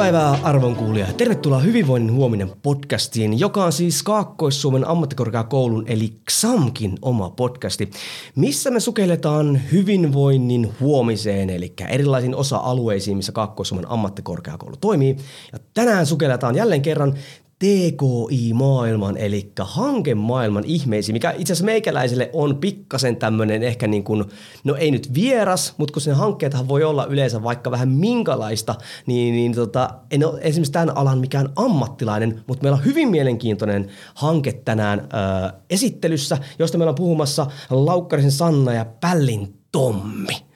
Päivää arvon kuulija. Tervetuloa Hyvinvoinnin huominen podcastiin, joka on siis Kaakkois-Suomen ammattikorkeakoulun eli XAMKin oma podcasti, missä me sukelletaan hyvinvoinnin huomiseen, eli erilaisiin osa-alueisiin, missä Kaakkois-Suomen ammattikorkeakoulu toimii. Ja tänään sukelletaan jälleen kerran TKI-maailman, eli hankemaailman ihmeisiin, mikä itse asiassa meikäläiselle on pikkasen tämmöinen ehkä niin kuin, no ei nyt vieras, mutta kun sen hankkeethan voi olla yleensä vaikka vähän minkälaista, niin, niin tota, en ole esimerkiksi tämän alan mikään ammattilainen, mutta meillä on hyvin mielenkiintoinen hanke tänään ö, esittelyssä, josta meillä on puhumassa Laukkarisen Sanna ja Pällin Tommi.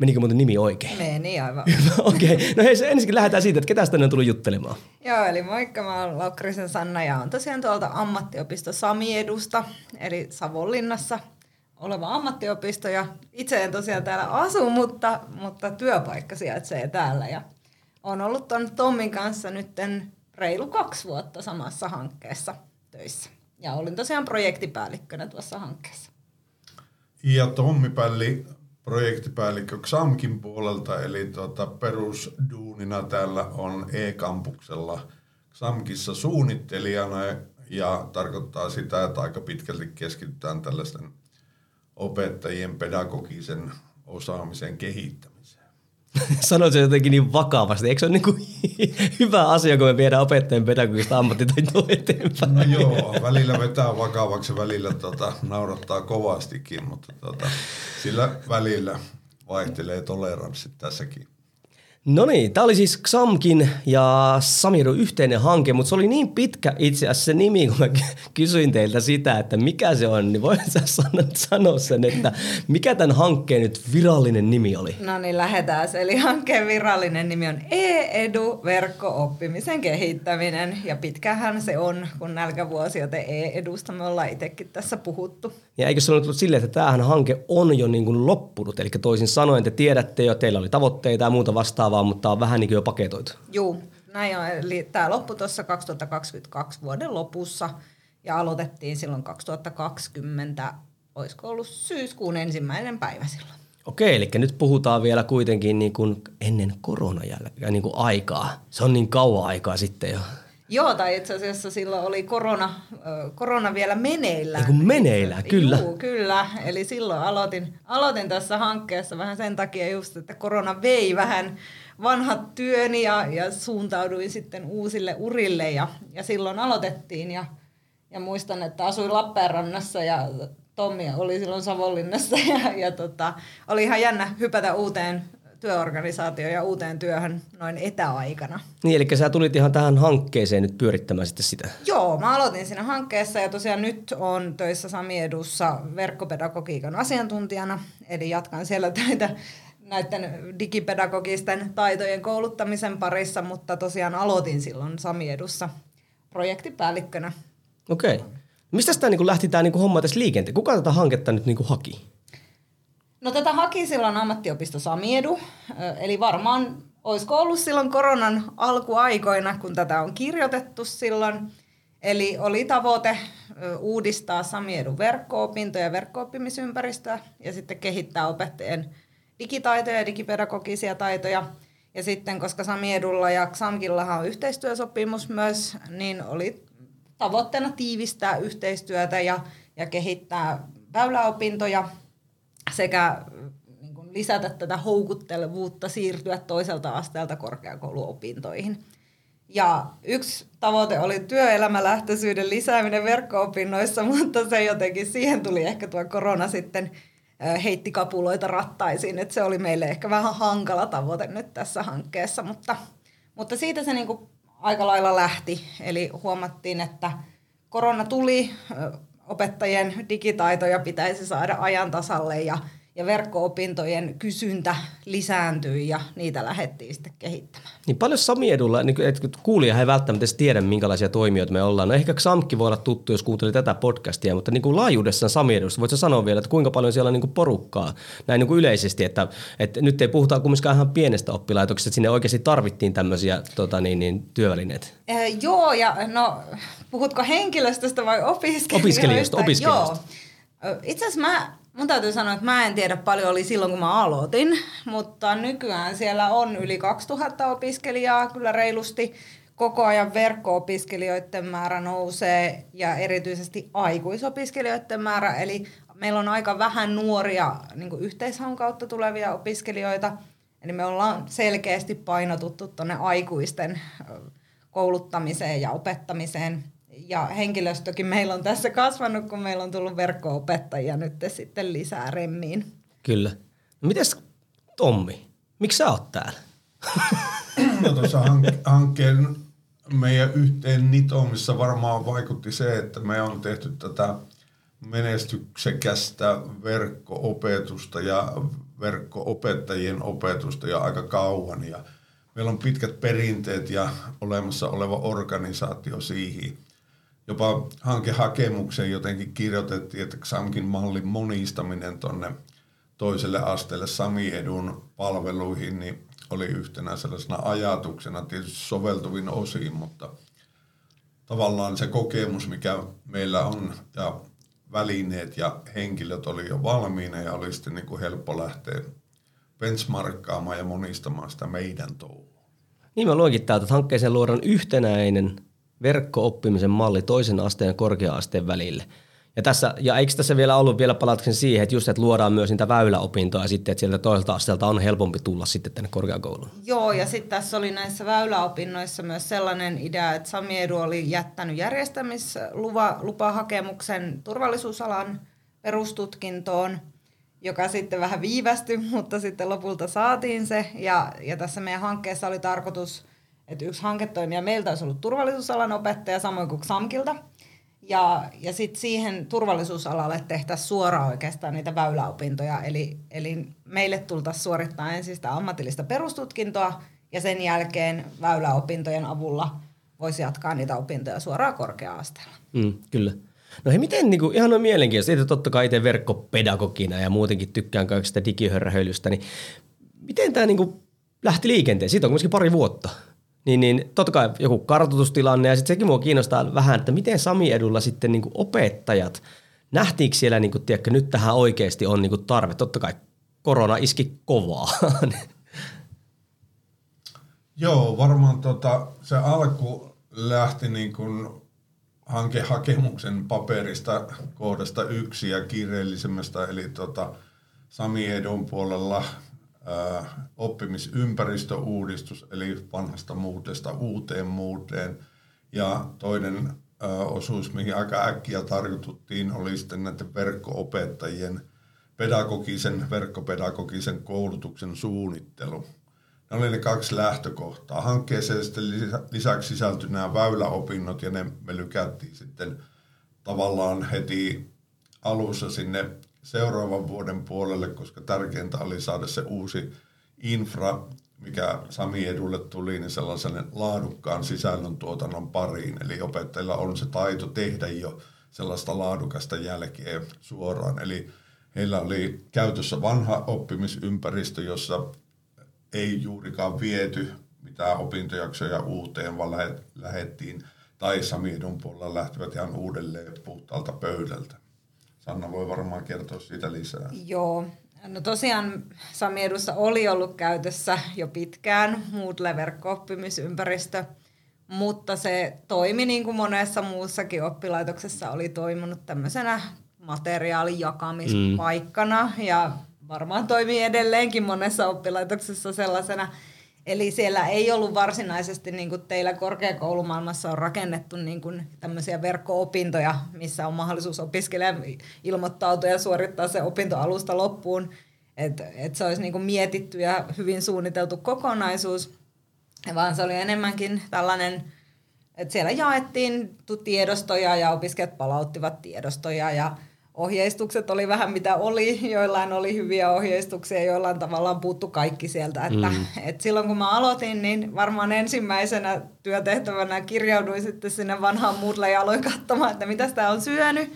Menikö muuten nimi oikein? Meni aivan. Okei. Okay. No hei, ensinnäkin lähdetään siitä, että ketä tänne on tullut juttelemaan. Joo, eli moikka, mä oon Laukkarisen Sanna ja on tosiaan tuolta ammattiopisto Samiedusta, eli Savonlinnassa oleva ammattiopisto. Ja itse en tosiaan täällä asu, mutta, mutta työpaikka sijaitsee täällä. Ja on ollut ton Tommin kanssa nytten reilu kaksi vuotta samassa hankkeessa töissä. Ja olin tosiaan projektipäällikkönä tuossa hankkeessa. Ja Tommi Pälli projektipäällikkö XAMKin puolelta, eli tuota, perusduunina täällä on e-kampuksella XAMKissa suunnittelijana ja tarkoittaa sitä, että aika pitkälti keskitytään tällaisten opettajien pedagogisen osaamisen kehittämiseen. Sanoit se jotenkin niin vakavasti. Eikö se ole niin kuin hyvä asia, kun me viedään opettajien pedagogista ammattitaitoa eteenpäin? No joo, välillä vetää vakavaksi, välillä tota, naurattaa kovastikin, mutta tota, sillä välillä vaihtelee toleranssit tässäkin. No niin, tämä oli siis Xamkin ja Samiru yhteinen hanke, mutta se oli niin pitkä itse asiassa se nimi, kun mä kysyin teiltä sitä, että mikä se on, niin voin sä sanoa sen, että mikä tämän hankkeen nyt virallinen nimi oli? No niin, lähdetään. Eli hankkeen virallinen nimi on E-edu, verkko-oppimisen kehittäminen. Ja pitkähän se on, kun nälkävuosi, joten E-edusta me ollaan itsekin tässä puhuttu. Ja eikö se ole tullut silleen, että tämähän hanke on jo niin kuin loppunut, eli toisin sanoen te tiedätte jo, teillä oli tavoitteita ja muuta vastaavaa, vastaavaa, mutta on vähän niin kuin jo paketoitu. Joo, näin on. Eli tämä loppui tuossa 2022 vuoden lopussa ja aloitettiin silloin 2020, olisiko ollut syyskuun ensimmäinen päivä silloin. Okei, eli nyt puhutaan vielä kuitenkin niin kuin ennen koronajälkeä niin kuin aikaa. Se on niin kauan aikaa sitten jo. Joo, tai itse asiassa silloin oli korona, korona vielä meneillään. Niin meneillään, kyllä. Joo, kyllä. Eli silloin aloitin, aloitin tässä hankkeessa vähän sen takia just, että korona vei vähän vanhat työni ja, ja suuntauduin sitten uusille urille ja, ja silloin aloitettiin ja, ja muistan, että asuin Lappeenrannassa ja Tommi oli silloin Savonlinnassa ja, ja tota, oli ihan jännä hypätä uuteen työorganisaatio ja uuteen työhön noin etäaikana. Niin, eli sä tulit ihan tähän hankkeeseen nyt pyörittämään sitten sitä. Joo, mä aloitin siinä hankkeessa ja tosiaan nyt on töissä Samiedussa verkkopedagogiikan asiantuntijana, eli jatkan siellä töitä näiden digipedagogisten taitojen kouluttamisen parissa, mutta tosiaan aloitin silloin Samiedussa projektipäällikkönä. Okei. Okay. Mistä tämä niin lähti tämä niin homma tässä liikenteen? Kuka tätä hanketta nyt niin haki? No tätä haki silloin ammattiopisto Samiedu, eli varmaan olisiko ollut silloin koronan alkuaikoina, kun tätä on kirjoitettu silloin. Eli oli tavoite uudistaa Samiedun verkko-opintoja ja verkko-oppimisympäristöä ja sitten kehittää opettajien digitaitoja ja digipedagogisia taitoja. Ja sitten, koska Samiedulla ja Xamkillahan on yhteistyösopimus myös, niin oli tavoitteena tiivistää yhteistyötä ja, ja kehittää väyläopintoja sekä niin kuin lisätä tätä houkuttelevuutta siirtyä toiselta asteelta korkeakouluopintoihin. Ja yksi tavoite oli työelämälähtöisyyden lisääminen verkko-opinnoissa, mutta se jotenkin siihen tuli ehkä tuo korona sitten heitti kapuloita rattaisiin, että se oli meille ehkä vähän hankala tavoite nyt tässä hankkeessa, mutta, mutta siitä se niin kuin aika lailla lähti. Eli huomattiin, että korona tuli, opettajien digitaitoja pitäisi saada ajan tasalle ja, ja verkko-opintojen kysyntä lisääntyi ja niitä lähdettiin sitten kehittämään. Niin paljon Sami edulla, niin että kuulija ei välttämättä edes tiedä, minkälaisia toimijoita me ollaan. No ehkä Samki voi olla tuttu, jos kuuntelee tätä podcastia, mutta niin kuin laajuudessaan Sami edusta, voitko sanoa vielä, että kuinka paljon siellä on niin kuin porukkaa näin niin kuin yleisesti, että, että nyt ei puhuta kumminkaan ihan pienestä oppilaitoksesta, että sinne oikeasti tarvittiin tämmöisiä tota, niin, niin, työvälineitä. Eh, joo, ja no puhutko henkilöstöstä vai opiskelijoista? Opiskelijoista, opiskelijoista. Joo. Itse asiassa mä Mun täytyy sanoa, että mä en tiedä paljon oli silloin, kun mä aloitin, mutta nykyään siellä on yli 2000 opiskelijaa kyllä reilusti. Koko ajan verkko-opiskelijoiden määrä nousee ja erityisesti aikuisopiskelijoiden määrä. Eli meillä on aika vähän nuoria niin yhteishaun kautta tulevia opiskelijoita. Eli me ollaan selkeästi painotuttu tuonne aikuisten kouluttamiseen ja opettamiseen ja henkilöstökin meillä on tässä kasvanut, kun meillä on tullut verkko-opettajia nyt sitten lisää remmiin. Kyllä. No mites Tommi, miksi sä oot täällä? No tuossa hankkeen meidän yhteen nitomissa varmaan vaikutti se, että me on tehty tätä menestyksekästä verkko-opetusta ja verkko-opettajien opetusta jo aika kauan. Ja meillä on pitkät perinteet ja olemassa oleva organisaatio siihen – jopa hankehakemuksen jotenkin kirjoitettiin, että XAMKin mallin monistaminen tuonne toiselle asteelle Sami Edun palveluihin, niin oli yhtenä sellaisena ajatuksena tietysti soveltuvin osiin, mutta tavallaan se kokemus, mikä meillä on ja välineet ja henkilöt oli jo valmiina ja oli sitten niin kuin helppo lähteä benchmarkkaamaan ja monistamaan sitä meidän touhua. Niin mä luenkin täältä, että hankkeeseen luodaan yhtenäinen verkko-oppimisen malli toisen asteen ja korkea-asteen välille. Ja, tässä, ja eikö tässä vielä ollut vielä palautuksen siihen, että just että luodaan myös niitä väyläopintoja sitten, että sieltä toiselta asteelta on helpompi tulla sitten tänne korkeakouluun. Joo, ja sitten tässä oli näissä väyläopinnoissa myös sellainen idea, että Sami Edu oli jättänyt järjestämislupahakemuksen turvallisuusalan perustutkintoon, joka sitten vähän viivästyi, mutta sitten lopulta saatiin se. Ja, ja tässä meidän hankkeessa oli tarkoitus – että yksi hanketoimija meiltä olisi ollut turvallisuusalan opettaja, samoin kuin XAMKilta. Ja, ja sitten siihen turvallisuusalalle tehtäisiin suoraan oikeastaan niitä väyläopintoja. Eli, eli meille tultaisiin suorittaa ensin sitä ammatillista perustutkintoa ja sen jälkeen väyläopintojen avulla voisi jatkaa niitä opintoja suoraan korkea-asteella. Mm, kyllä. No hei, miten niin kuin, ihan on mielenkiintoista, itse totta kai itse verkkopedagogina ja muutenkin tykkään kaikista digihörrähöilystä, niin miten tämä niin kuin, lähti liikenteen? Siitä on kuitenkin pari vuotta niin, niin totta kai joku kartoitustilanne ja sitten sekin mua kiinnostaa vähän, että miten Sami edulla sitten niin opettajat, nähtiinkö siellä niin kuin, tiedätkö, nyt tähän oikeasti on niin kuin tarve? Totta kai korona iski kovaa. Joo, varmaan tota, se alku lähti niin kuin hankehakemuksen paperista kohdasta yksi ja kiireellisemmästä, eli tota, Sami Edun puolella oppimisympäristöuudistus, eli vanhasta muutesta uuteen muuteen. Ja toinen osuus, mihin aika äkkiä tarjotuttiin, oli sitten näiden verkko-opettajien pedagogisen, verkkopedagogisen koulutuksen suunnittelu. Ne oli ne kaksi lähtökohtaa. Hankkeeseen sitten lisäksi sisältyi nämä väyläopinnot ja ne me lykättiin sitten tavallaan heti alussa sinne seuraavan vuoden puolelle, koska tärkeintä oli saada se uusi infra, mikä Sami Edulle tuli, niin sellaisen laadukkaan sisällön tuotannon pariin. Eli opettajilla on se taito tehdä jo sellaista laadukasta jälkeä suoraan. Eli heillä oli käytössä vanha oppimisympäristö, jossa ei juurikaan viety mitään opintojaksoja uuteen, vaan lähettiin tai Sami Edun puolella lähtivät ihan uudelleen puhtaalta pöydältä. Sanna voi varmaan kertoa siitä lisää. Joo. No tosiaan Sami Edussa oli ollut käytössä jo pitkään Moodle-verkko-oppimisympäristö, mutta se toimi niin kuin monessa muussakin oppilaitoksessa oli toiminut tämmöisenä materiaalin jakamispaikkana mm. ja varmaan toimii edelleenkin monessa oppilaitoksessa sellaisena Eli siellä ei ollut varsinaisesti, niin kuin teillä korkeakoulumaailmassa on rakennettu niin kuin tämmöisiä verkko-opintoja, missä on mahdollisuus opiskella ilmoittautua ja suorittaa se opinto alusta loppuun. Että et se olisi niin kuin mietitty ja hyvin suunniteltu kokonaisuus, vaan se oli enemmänkin tällainen, että siellä jaettiin tiedostoja ja opiskelijat palauttivat tiedostoja ja ohjeistukset oli vähän mitä oli, joillain oli hyviä ohjeistuksia, joillain tavallaan puuttu kaikki sieltä. Että, mm. et silloin kun mä aloitin, niin varmaan ensimmäisenä työtehtävänä kirjauduin sitten sinne vanhaan Moodle ja aloin katsomaan, että mitä sitä on syönyt.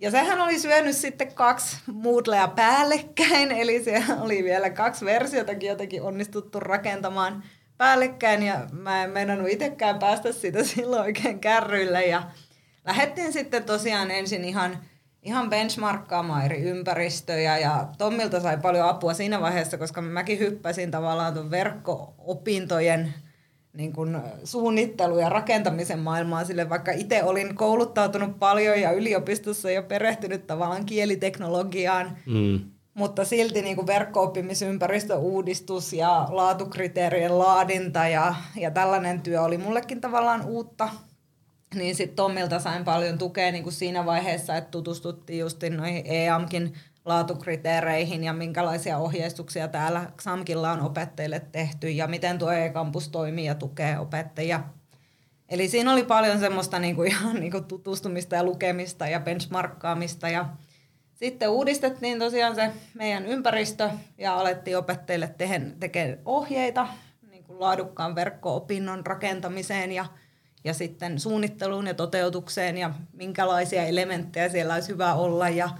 Ja sehän oli syönyt sitten kaksi Moodlea päällekkäin, eli siellä oli vielä kaksi versiotakin jotenkin onnistuttu rakentamaan päällekkäin, ja mä en meinannut itsekään päästä siitä silloin oikein kärryille, ja lähdettiin sitten tosiaan ensin ihan – ihan benchmarkkaamaan eri ympäristöjä ja Tommilta sai paljon apua siinä vaiheessa, koska mäkin hyppäsin tavallaan tuon verkko-opintojen niin kuin suunnittelu- ja rakentamisen maailmaan sille, vaikka itse olin kouluttautunut paljon ja yliopistossa jo perehtynyt tavallaan kieliteknologiaan, mm. mutta silti niin verkko-oppimisympäristön uudistus ja laatukriteerien laadinta ja, ja tällainen työ oli mullekin tavallaan uutta – niin sitten Tommilta sain paljon tukea niin kuin siinä vaiheessa, että tutustuttiin just noihin EAMkin laatukriteereihin ja minkälaisia ohjeistuksia täällä XAMKilla on opettajille tehty ja miten tuo e-kampus toimii ja tukee opettajia. Eli siinä oli paljon semmoista niin kuin ihan niin kuin tutustumista ja lukemista ja benchmarkkaamista ja sitten uudistettiin tosiaan se meidän ympäristö ja alettiin opettajille tekemään ohjeita niin kuin laadukkaan verkko-opinnon rakentamiseen ja – ja sitten suunnitteluun ja toteutukseen ja minkälaisia elementtejä siellä olisi hyvä olla. Ja,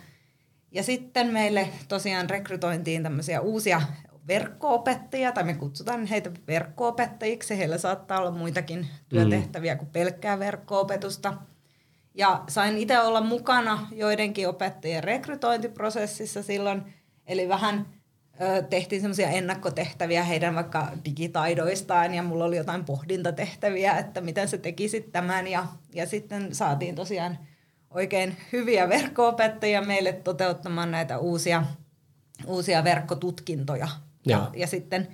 ja sitten meille tosiaan rekrytointiin tämmöisiä uusia verkkoopettajia, tai me kutsutaan heitä verkkoopettajiksi. Heillä saattaa olla muitakin työtehtäviä kuin pelkkää verkkoopetusta. Ja sain itse olla mukana joidenkin opettajien rekrytointiprosessissa silloin, eli vähän – tehtiin semmoisia ennakkotehtäviä heidän vaikka digitaidoistaan ja mulla oli jotain pohdintatehtäviä, että miten se tekisi tämän ja, ja sitten saatiin tosiaan oikein hyviä verkkoopettajia meille toteuttamaan näitä uusia, uusia verkkotutkintoja. Ja, ja, ja sitten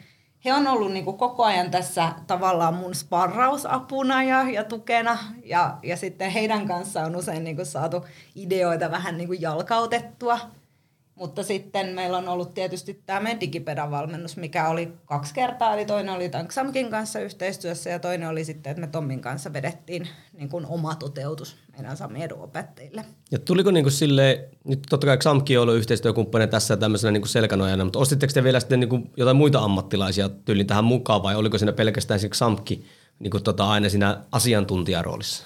he on ollut niin kuin koko ajan tässä tavallaan mun sparrausapuna ja, ja tukena. Ja, ja sitten heidän kanssaan on usein niin kuin saatu ideoita vähän niin kuin jalkautettua – mutta sitten meillä on ollut tietysti tämä meidän digipedan valmennus, mikä oli kaksi kertaa. Eli toinen oli tämän Xamkin kanssa yhteistyössä ja toinen oli sitten, että me Tommin kanssa vedettiin niin kuin oma toteutus meidän Sami opettajille. Ja tuliko niin kuin sille, nyt totta kai Xamki on ollut yhteistyökumppani tässä tämmöisenä niin kuin selkänojana, mutta ostitteko te vielä sitten niin kuin jotain muita ammattilaisia tyylin tähän mukaan vai oliko siinä pelkästään se Xamki niin kuin tota, aina siinä asiantuntijaroolissa?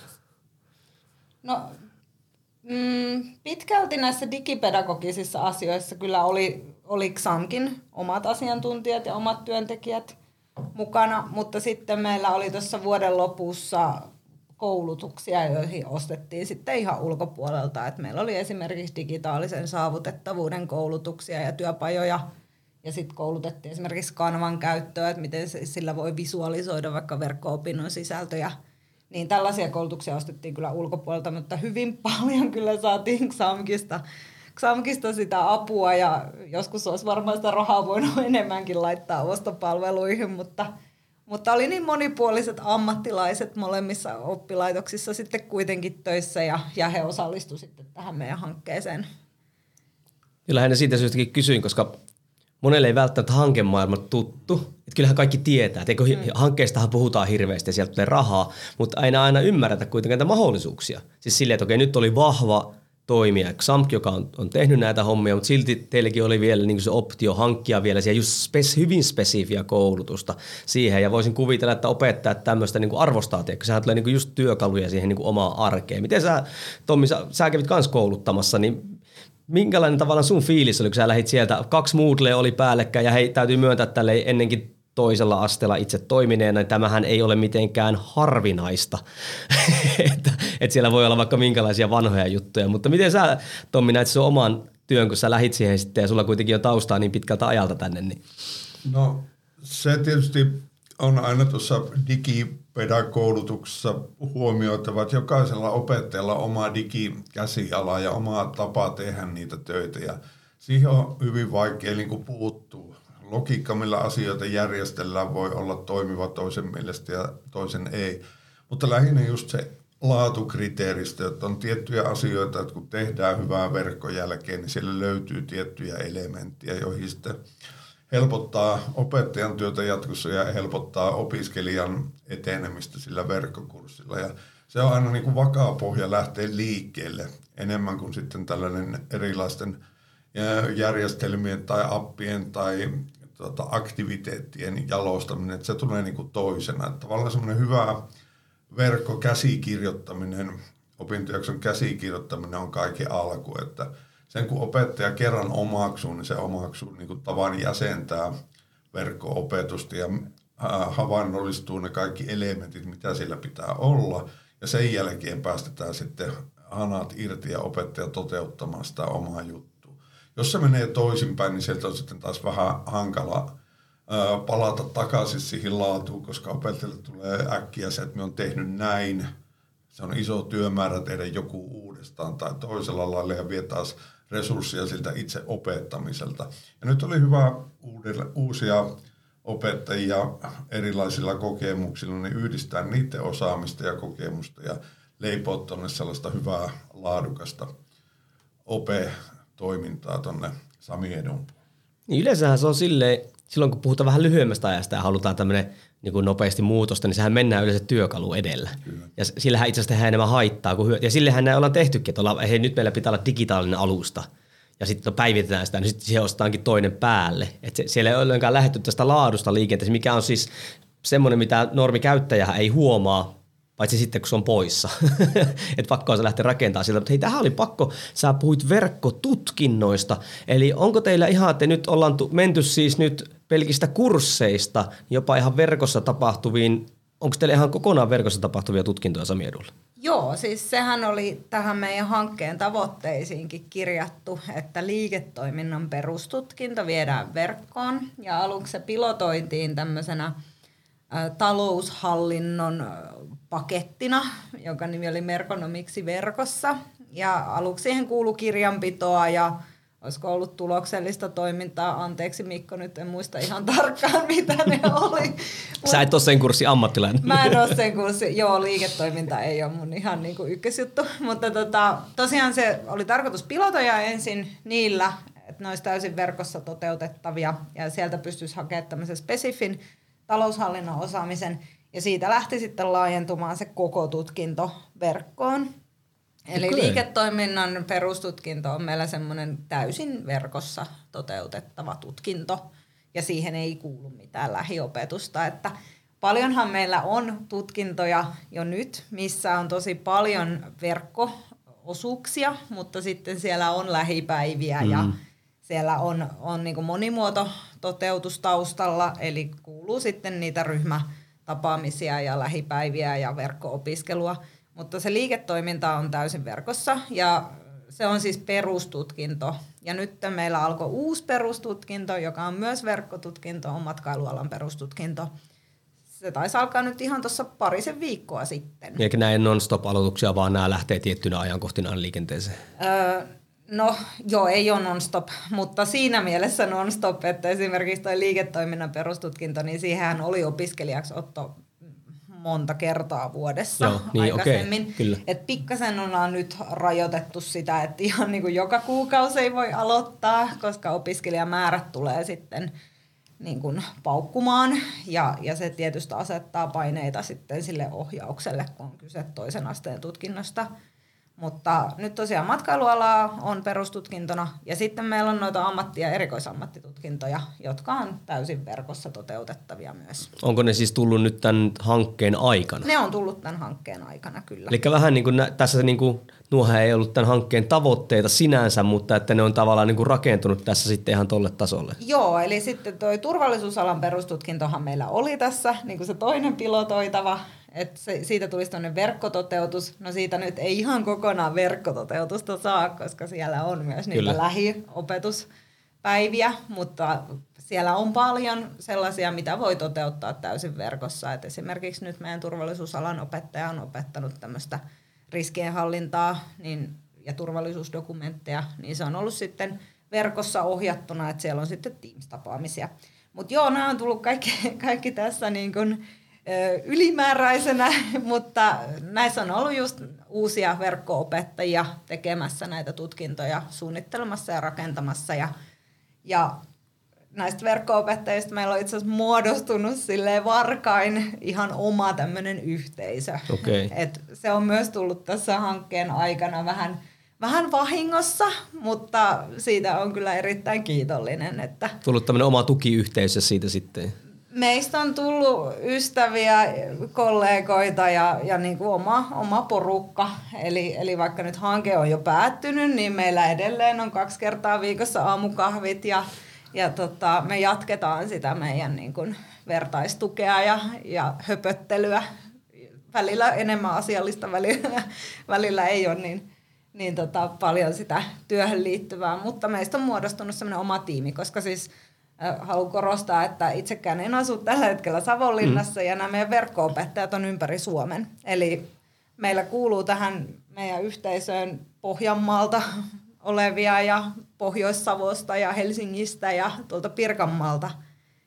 No Mm, pitkälti näissä digipedagogisissa asioissa kyllä oli, oli XAMKin omat asiantuntijat ja omat työntekijät mukana, mutta sitten meillä oli tuossa vuoden lopussa koulutuksia, joihin ostettiin sitten ihan ulkopuolelta. Et meillä oli esimerkiksi digitaalisen saavutettavuuden koulutuksia ja työpajoja, ja sitten koulutettiin esimerkiksi kanvan käyttöä, että miten sillä voi visualisoida vaikka verkko-opinnon sisältöjä – niin tällaisia koulutuksia ostettiin kyllä ulkopuolelta, mutta hyvin paljon kyllä saatiin Xamkista, Xamkista sitä apua ja joskus olisi varmaan sitä rahaa voinut enemmänkin laittaa ostopalveluihin, mutta, mutta oli niin monipuoliset ammattilaiset molemmissa oppilaitoksissa sitten kuitenkin töissä ja, ja he osallistuivat sitten tähän meidän hankkeeseen. Ja lähinnä siitä syystäkin kysyin, koska monelle ei välttämättä hankemaailma tuttu. Että kyllähän kaikki tietää, että mm. hankkeestahan puhutaan hirveästi ja sieltä tulee rahaa, mutta aina aina ymmärretä kuitenkaan näitä mahdollisuuksia. Siis silleen, että okei, nyt oli vahva toimija, XAMK, joka on, on tehnyt näitä hommia, mutta silti teillekin oli vielä niin se optio hankkia vielä siellä just spes, hyvin spesifiä koulutusta siihen. Ja voisin kuvitella, että opettajat tämmöistä niin arvostaa, että sehän tulee niin just työkaluja siihen niin omaan arkeen. Miten sä, Tommi, sä, sä kävit myös kouluttamassa, niin minkälainen tavallaan sun fiilis oli, kun sä lähit sieltä, kaksi Moodlea oli päällekkäin ja hei, täytyy myöntää tälle ennenkin toisella asteella itse toimineena, niin tämähän ei ole mitenkään harvinaista, että, että siellä voi olla vaikka minkälaisia vanhoja juttuja, mutta miten sä Tommi näet sun oman työn, kun sä lähit siihen sitten ja sulla kuitenkin on taustaa niin pitkältä ajalta tänne? Niin. No se tietysti on aina tuossa digipedagoulutuksessa huomioitava, että jokaisella opettajalla oma digikäsiala ja oma tapa tehdä niitä töitä ja siihen on hyvin vaikea niin puuttua. Logiikka, millä asioita järjestellään, voi olla toimiva toisen mielestä ja toisen ei. Mutta lähinnä just se laatukriteeristö, että on tiettyjä asioita, että kun tehdään hyvää verkkojälkeen, niin siellä löytyy tiettyjä elementtejä, joihin sitten helpottaa opettajan työtä jatkossa ja helpottaa opiskelijan etenemistä sillä verkkokurssilla. Ja se on aina niin kuin vakaa pohja lähteä liikkeelle enemmän kuin sitten tällainen erilaisten järjestelmien tai appien tai tota, aktiviteettien jalostaminen, että se tulee niin kuin toisena. Että tavallaan semmoinen hyvä verkkokäsikirjoittaminen, opintojakson käsikirjoittaminen on kaiken alku, että sen kun opettaja kerran omaksuu, niin se omaksuu niin kuin tavan jäsentää verkko-opetusta ja havainnollistuu ne kaikki elementit, mitä sillä pitää olla. Ja sen jälkeen päästetään sitten hanat irti ja opettaja toteuttamaan sitä omaa juttua. Jos se menee toisinpäin, niin sieltä on sitten taas vähän hankala palata takaisin siihen laatuun, koska opettajalle tulee äkkiä se, että me on tehnyt näin. Se on iso työmäärä tehdä joku uudestaan tai toisella lailla ja vie taas resursseja siltä itse opettamiselta. Ja nyt oli hyvä uudelle, uusia opettajia erilaisilla kokemuksilla, niin yhdistää niiden osaamista ja kokemusta ja leipoa tuonne sellaista hyvää, laadukasta ope-toimintaa tuonne Sami Edun. Niin yleensähän se on silleen, silloin kun puhutaan vähän lyhyemmästä ajasta ja halutaan tämmöinen niin kuin nopeasti muutosta, niin sehän mennään yleensä työkalu edellä. Kyllä. Ja sillähän itse asiassa tehdään enemmän haittaa kuin hyötyä. Ja sillehän näin ollaan tehtykin, että ollaan, hei, nyt meillä pitää olla digitaalinen alusta – ja sitten päivitetään sitä, niin sitten siihen ostetaankin toinen päälle. Et se, siellä ei ollenkaan lähdetty tästä laadusta liikenteessä, mikä on siis semmoinen, mitä normikäyttäjä ei huomaa, paitsi sitten kun se on poissa. että pakko on se lähteä rakentamaan siltä. Mutta hei, tähän oli pakko, sä puhuit verkkotutkinnoista. Eli onko teillä ihan, että nyt ollaan menty siis nyt pelkistä kursseista jopa ihan verkossa tapahtuviin, onko teillä ihan kokonaan verkossa tapahtuvia tutkintoja Sami Edulla? Joo, siis sehän oli tähän meidän hankkeen tavoitteisiinkin kirjattu, että liiketoiminnan perustutkinto viedään verkkoon. Ja aluksi se pilotointiin tämmöisenä taloushallinnon pakettina, jonka nimi oli Merkonomiksi verkossa. Ja aluksi siihen kuului kirjanpitoa ja olisiko ollut tuloksellista toimintaa. Anteeksi Mikko, nyt en muista ihan tarkkaan mitä ne oli. Sä et ole sen kurssi ammattilainen. Mä en ole sen kurssi, joo liiketoiminta ei ole mun ihan niin kuin ykkösjuttu. Mutta tota, tosiaan se oli tarkoitus pilotoja ensin niillä, että ne olisi täysin verkossa toteutettavia ja sieltä pystyisi hakemaan tämmöisen spesifin taloushallinnon osaamisen ja siitä lähti sitten laajentumaan se koko tutkinto verkkoon. Eli okay. liiketoiminnan perustutkinto on meillä semmoinen täysin verkossa toteutettava tutkinto, ja siihen ei kuulu mitään lähiopetusta. Että paljonhan meillä on tutkintoja jo nyt, missä on tosi paljon verkkoosuuksia, mutta sitten siellä on lähipäiviä mm. ja siellä on, on niin monimuoto toteutus taustalla, eli kuuluu sitten niitä ryhmätapaamisia ja lähipäiviä ja verkkoopiskelua – mutta se liiketoiminta on täysin verkossa ja se on siis perustutkinto. Ja nyt meillä alkoi uusi perustutkinto, joka on myös verkkotutkinto, on matkailualan perustutkinto. Se taisi alkaa nyt ihan tuossa parisen viikkoa sitten. Eikä näin non-stop-aloituksia, vaan nämä lähtee tiettynä ajankohtina liikenteeseen? Öö, no joo, ei ole non-stop, mutta siinä mielessä non-stop, että esimerkiksi tuo liiketoiminnan perustutkinto, niin siihen oli opiskelijaksi otto monta kertaa vuodessa Joo, niin, aikaisemmin. Okay, kyllä. Et pikkasen ollaan nyt rajoitettu sitä, että ihan niin kuin joka kuukausi ei voi aloittaa, koska opiskelijamäärät tulee sitten niin kuin paukkumaan ja, ja se tietysti asettaa paineita sitten sille ohjaukselle, kun on kyse toisen asteen tutkinnosta – mutta nyt tosiaan matkailualaa on perustutkintona ja sitten meillä on noita ammatti- ja erikoisammattitutkintoja, jotka on täysin verkossa toteutettavia myös. Onko ne siis tullut nyt tämän hankkeen aikana? Ne on tullut tämän hankkeen aikana, kyllä. Eli vähän niin kuin nä- tässä niin kuin, nuohan ei ollut tämän hankkeen tavoitteita sinänsä, mutta että ne on tavallaan niin kuin rakentunut tässä sitten ihan tolle tasolle. Joo, eli sitten toi turvallisuusalan perustutkintohan meillä oli tässä, niin kuin se toinen pilotoitava, että se, siitä tulisi tuonne verkkototeutus. No siitä nyt ei ihan kokonaan verkkototeutusta saa, koska siellä on myös niitä Kyllä. lähiopetuspäiviä, mutta siellä on paljon sellaisia, mitä voi toteuttaa täysin verkossa. Et esimerkiksi nyt meidän turvallisuusalan opettaja on opettanut tämmöistä riskienhallintaa niin, ja turvallisuusdokumentteja, niin se on ollut sitten verkossa ohjattuna, että siellä on sitten Teams-tapaamisia. Mutta joo, nämä on tullut kaikki, kaikki tässä niin kuin ylimääräisenä, mutta näissä on ollut just uusia verkkoopettajia tekemässä näitä tutkintoja, suunnittelemassa ja rakentamassa. Ja, ja näistä verkko-opettajista meillä on itse asiassa muodostunut silleen varkain ihan oma tämmöinen yhteisö. Okay. Et se on myös tullut tässä hankkeen aikana vähän, vähän vahingossa, mutta siitä on kyllä erittäin kiitollinen. Että Tullut tämmöinen oma tukiyhteisö siitä sitten. Meistä on tullut ystäviä, kollegoita ja, ja niin kuin oma, oma porukka. Eli, eli vaikka nyt hanke on jo päättynyt, niin meillä edelleen on kaksi kertaa viikossa aamukahvit ja, ja tota, me jatketaan sitä meidän niin kuin vertaistukea ja, ja höpöttelyä. Välillä enemmän asiallista, välillä, välillä ei ole niin, niin tota, paljon sitä työhön liittyvää, mutta meistä on muodostunut semmoinen oma tiimi, koska siis haluan korostaa, että itsekään en asu tällä hetkellä Savonlinnassa mm. ja nämä meidän verkko-opettajat on ympäri Suomen. Eli meillä kuuluu tähän meidän yhteisöön Pohjanmaalta olevia ja Pohjois-Savosta ja Helsingistä ja tuolta Pirkanmaalta.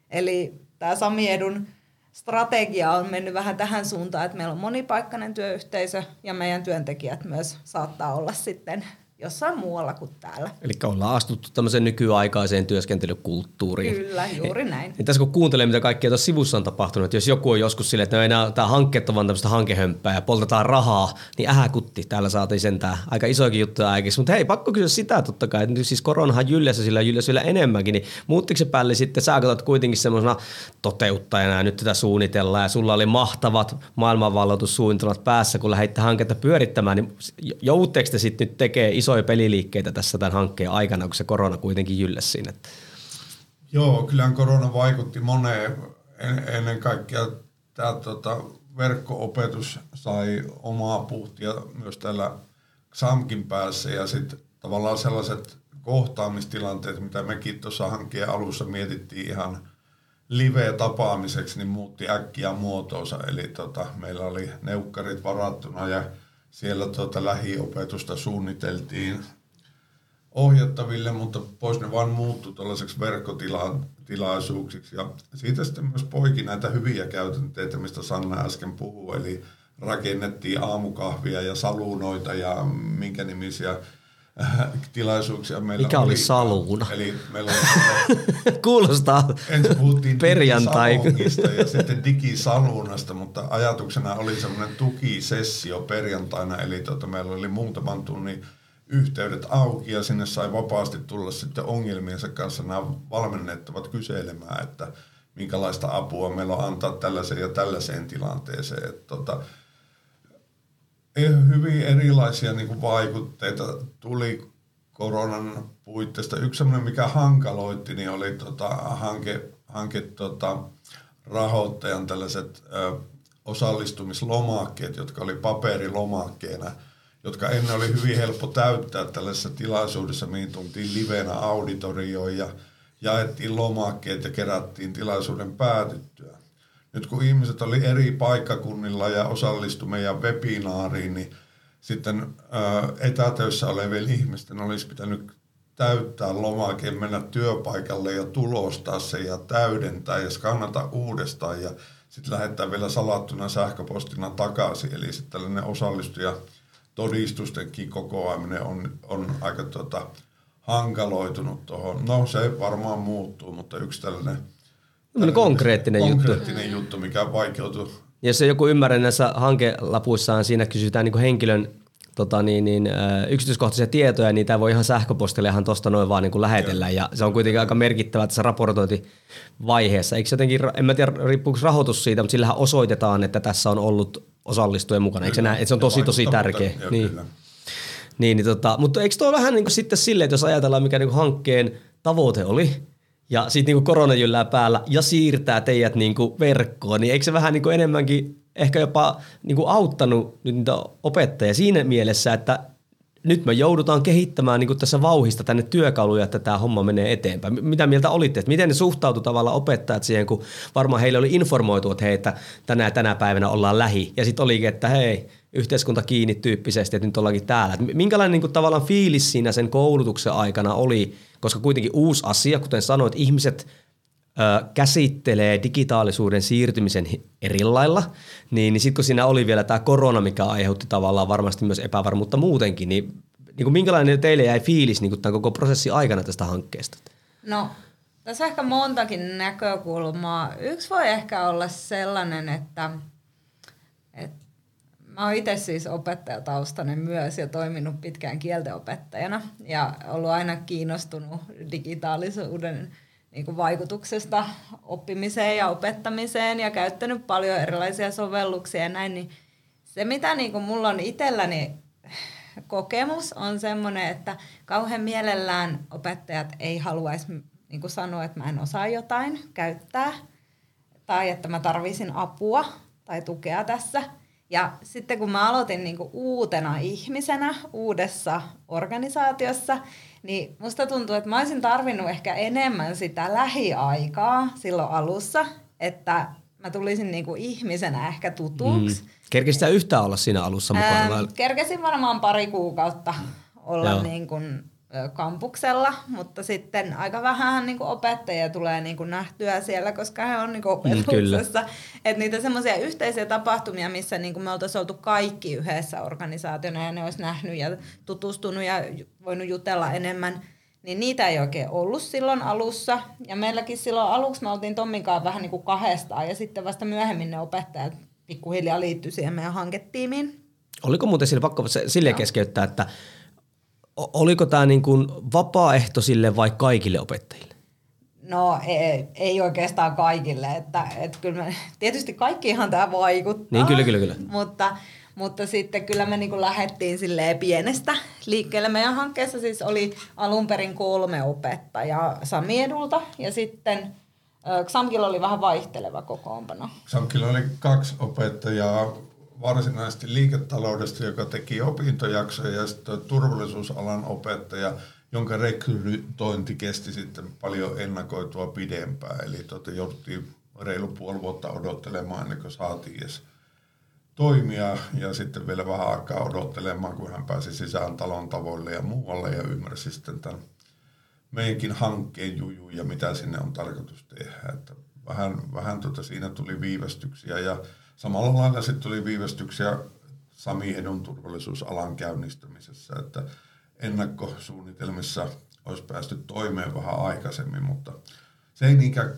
Eli tämä Sami Edun strategia on mennyt vähän tähän suuntaan, että meillä on monipaikkainen työyhteisö ja meidän työntekijät myös saattaa olla sitten jossain muualla kuin täällä. Eli ollaan astuttu tämmöiseen nykyaikaiseen työskentelykulttuuriin. Kyllä, juuri näin. Niin tässä kun kuuntelee, mitä kaikkea tuossa sivussa on tapahtunut, että jos joku on joskus silleen, että no enää tämä hankkeet on vaan tämmöistä hankehömppää ja poltetaan rahaa, niin ähäkutti, täällä saatiin sentään aika isoikin juttuja aikaisesti. Mutta hei, pakko kysyä sitä totta kai, että nyt siis koronahan jyllässä sillä jyllässä vielä enemmänkin, niin muuttiko se päälle sitten, sä katsot kuitenkin semmoisena toteuttajana ja nyt tätä suunnitellaan ja sulla oli mahtavat maailmanvalloitussuunnitelmat päässä, kun lähditte hanketta pyörittämään, niin jouteeko te sitten nyt tekee isoja peliliikkeitä tässä tämän hankkeen aikana, kun se korona kuitenkin jylläsi siinä? Joo, kyllähän korona vaikutti moneen. En, ennen kaikkea tämä tota, verkko-opetus sai omaa puhtia myös täällä XAMKin päässä ja sitten tavallaan sellaiset kohtaamistilanteet, mitä mekin tuossa hankkeen alussa mietittiin ihan live-tapaamiseksi, niin muutti äkkiä muotoonsa. Eli tota, meillä oli neukkarit varattuna ja siellä tota, lähiopetusta suunniteltiin ohjattaville, mutta pois ne vaan muuttui tällaiseksi verkkotilaisuuksiksi. Ja siitä sitten myös poiki näitä hyviä käytänteitä, mistä Sanna äsken puhui, eli rakennettiin aamukahvia ja saluunoita ja minkä nimisiä tilaisuuksia meillä Mikä oli saluuna? Eli meillä oli, Kuulostaa ensin puhuttiin perjantai. ja sitten digisaluunasta, mutta ajatuksena oli semmoinen tukisessio perjantaina, eli tota, meillä oli muutaman tunnin yhteydet auki ja sinne sai vapaasti tulla sitten ongelmiensa kanssa nämä valmennettavat kyselemään, että minkälaista apua meillä on antaa tällaiseen ja tällaiseen tilanteeseen. Että tota, hyvin erilaisia niin kuin vaikutteita tuli koronan puitteista. Yksi sellainen, mikä hankaloitti, niin oli tota, hanke, hanke tota, rahoittajan tällaiset ö, osallistumislomakkeet, jotka oli paperilomakkeena – jotka ennen oli hyvin helppo täyttää tällaisessa tilaisuudessa, mihin tultiin livenä auditorioon ja jaettiin lomakkeet ja kerättiin tilaisuuden päätyttyä. Nyt kun ihmiset oli eri paikkakunnilla ja osallistui meidän webinaariin, niin sitten etätöissä olevien ihmisten olisi pitänyt täyttää lomake, mennä työpaikalle ja tulostaa se ja täydentää ja skannata uudestaan ja sitten lähettää vielä salattuna sähköpostina takaisin. Eli sitten tällainen osallistuja todistustenkin kokoaminen on, on aika tota, hankaloitunut tuohon. No se varmaan muuttuu, mutta yksi tällainen, tällainen konkreettinen, konkreettinen juttu. juttu, mikä vaikeutuu. Ja jos joku ymmärrä näissä hankelapuissaan, siinä kysytään niin henkilön tota niin, niin, yksityiskohtaisia tietoja, niin tämä voi ihan sähköpostilla ihan tuosta noin vaan niin kuin lähetellä. Ja. se on kuitenkin aika merkittävä tässä raportointivaiheessa. Eikö jotenkin, en mä tiedä riippuuko rahoitus siitä, mutta sillähän osoitetaan, että tässä on ollut osallistuja mukana. Eikö se, näin? Että se on tosi tosi tärkeä. Joo, niin. Kyllä. Niin, niin tota, mutta eikö tuo vähän niin kuin sitten silleen, että jos ajatellaan mikä niin kuin hankkeen tavoite oli, ja sitten niin korona jyllää päällä ja siirtää teidät niin kuin verkkoon, niin eikö se vähän niin kuin enemmänkin ehkä jopa niin kuin auttanut nyt niitä opettajia siinä mielessä, että nyt me joudutaan kehittämään niin tässä vauhista tänne työkaluja, että tämä homma menee eteenpäin. Mitä mieltä olitte? Että miten ne suhtautu tavallaan opettajat siihen, kun varmaan heille oli informoitu, että hei, että tänä tänä päivänä ollaan lähi. Ja sitten olikin, että hei, yhteiskunta kiinni tyyppisesti, että nyt ollaankin täällä. Että minkälainen niin kuin, tavallaan fiilis siinä sen koulutuksen aikana oli, koska kuitenkin uusi asia, kuten sanoit, ihmiset – käsittelee digitaalisuuden siirtymisen eri lailla, niin, niin sitten kun siinä oli vielä tämä korona, mikä aiheutti tavallaan varmasti myös epävarmuutta muutenkin, niin, niin kuin minkälainen teille jäi fiilis niin kuin tämän koko prosessin aikana tästä hankkeesta? No Tässä on ehkä montakin näkökulmaa. Yksi voi ehkä olla sellainen, että, että mä oon itse siis opettajataustainen myös ja toiminut pitkään kieltenopettajana ja ollut aina kiinnostunut digitaalisuuden niin kuin vaikutuksesta oppimiseen ja opettamiseen ja käyttänyt paljon erilaisia sovelluksia ja näin, niin se mitä niin kuin mulla on itselläni kokemus on semmoinen, että kauhean mielellään opettajat ei haluaisi niin kuin sanoa, että mä en osaa jotain käyttää tai että mä tarvisin apua tai tukea tässä. Ja sitten kun mä aloitin niin kuin uutena ihmisenä uudessa organisaatiossa, niin musta tuntuu, että mä olisin tarvinnut ehkä enemmän sitä lähiaikaa silloin alussa, että mä tulisin niin kuin ihmisenä ehkä tutuksi. Mm. Kerkesit yhtään olla siinä alussa mukana? Ähm, kerkesin varmaan pari kuukautta olla Joo. niin kuin kampuksella, mutta sitten aika vähän niin kuin opettajia tulee niin kuin nähtyä siellä, koska he on niin kuin opetuksessa. Mm, että niitä semmoisia yhteisiä tapahtumia, missä niin kuin me oltaisiin oltu kaikki yhdessä organisaationa ja ne olisi nähnyt ja tutustunut ja voinut jutella enemmän, niin niitä ei oikein ollut silloin alussa. Ja meilläkin silloin aluksi me oltiin Tomminkaan vähän niin kuin kahdestaan ja sitten vasta myöhemmin ne opettajat pikkuhiljaa liittyi siihen meidän hanketiimiin. Oliko muuten sille pakko silleen keskeyttää, että oliko tämä niin kuin vapaaehtoisille vai kaikille opettajille? No ei, ei oikeastaan kaikille, että, että kyllä me, tietysti kaikkihan tämä vaikuttaa. Niin kyllä, kyllä, kyllä. Mutta, mutta sitten kyllä me niin lähdettiin silleen pienestä liikkeelle. Meidän hankkeessa siis oli alun perin kolme opettajaa Sami Edulta ja sitten Xamkilla oli vähän vaihteleva kokoonpano. Xamkilla oli kaksi opettajaa varsinaisesti liiketaloudesta, joka teki opintojaksoja ja sitten turvallisuusalan opettaja, jonka rekrytointi kesti sitten paljon ennakoitua pidempään. Eli tuota, jouduttiin reilu puoli vuotta odottelemaan ennen kuin saatiin edes toimia ja sitten vielä vähän aikaa odottelemaan, kun hän pääsi sisään talon tavoille ja muualle ja ymmärsi sitten tämän meidänkin hankkeen juju ja mitä sinne on tarkoitus tehdä. Että vähän vähän tuota, siinä tuli viivästyksiä ja Samalla lailla sitten tuli viivästyksiä Sami Edun turvallisuusalan käynnistymisessä, että ennakkosuunnitelmissa olisi päästy toimeen vähän aikaisemmin, mutta se ei niinkään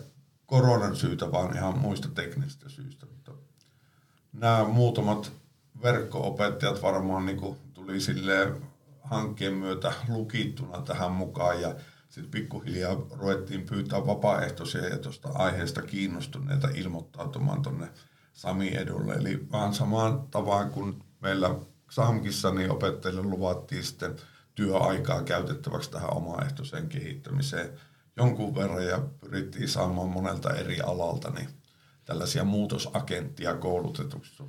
koronan syytä, vaan ihan muista teknisistä syistä. Mutta nämä muutamat verkko-opettajat varmaan niin kuin tuli sille hankkeen myötä lukittuna tähän mukaan ja sitten pikkuhiljaa ruvettiin pyytää vapaaehtoisia ja tuosta aiheesta kiinnostuneita ilmoittautumaan tuonne Sami edulle. Eli vaan samaan tavaan kuin meillä Samkissa, niin opettajille luvattiin sitten työaikaa käytettäväksi tähän omaehtoiseen kehittämiseen jonkun verran ja pyrittiin saamaan monelta eri alalta niin tällaisia muutosagenttia koulutetuksi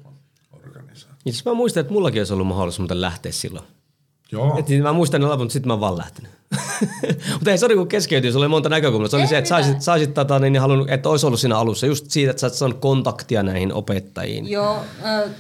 organisaatioon. Itse mä muistan, että mullakin olisi ollut mahdollisuus lähteä silloin. Joo. Et mä muistan ne laput, mutta sitten mä oon vaan lähtenyt. Mutta ei, sori kun keskeytyy, se oli monta näkökulmaa. Se oli ei se, että saisit, saisit tota, niin, niin halunnut, että olisi ollut siinä alussa. Just siitä, että sä saanut kontaktia näihin opettajiin. Joo,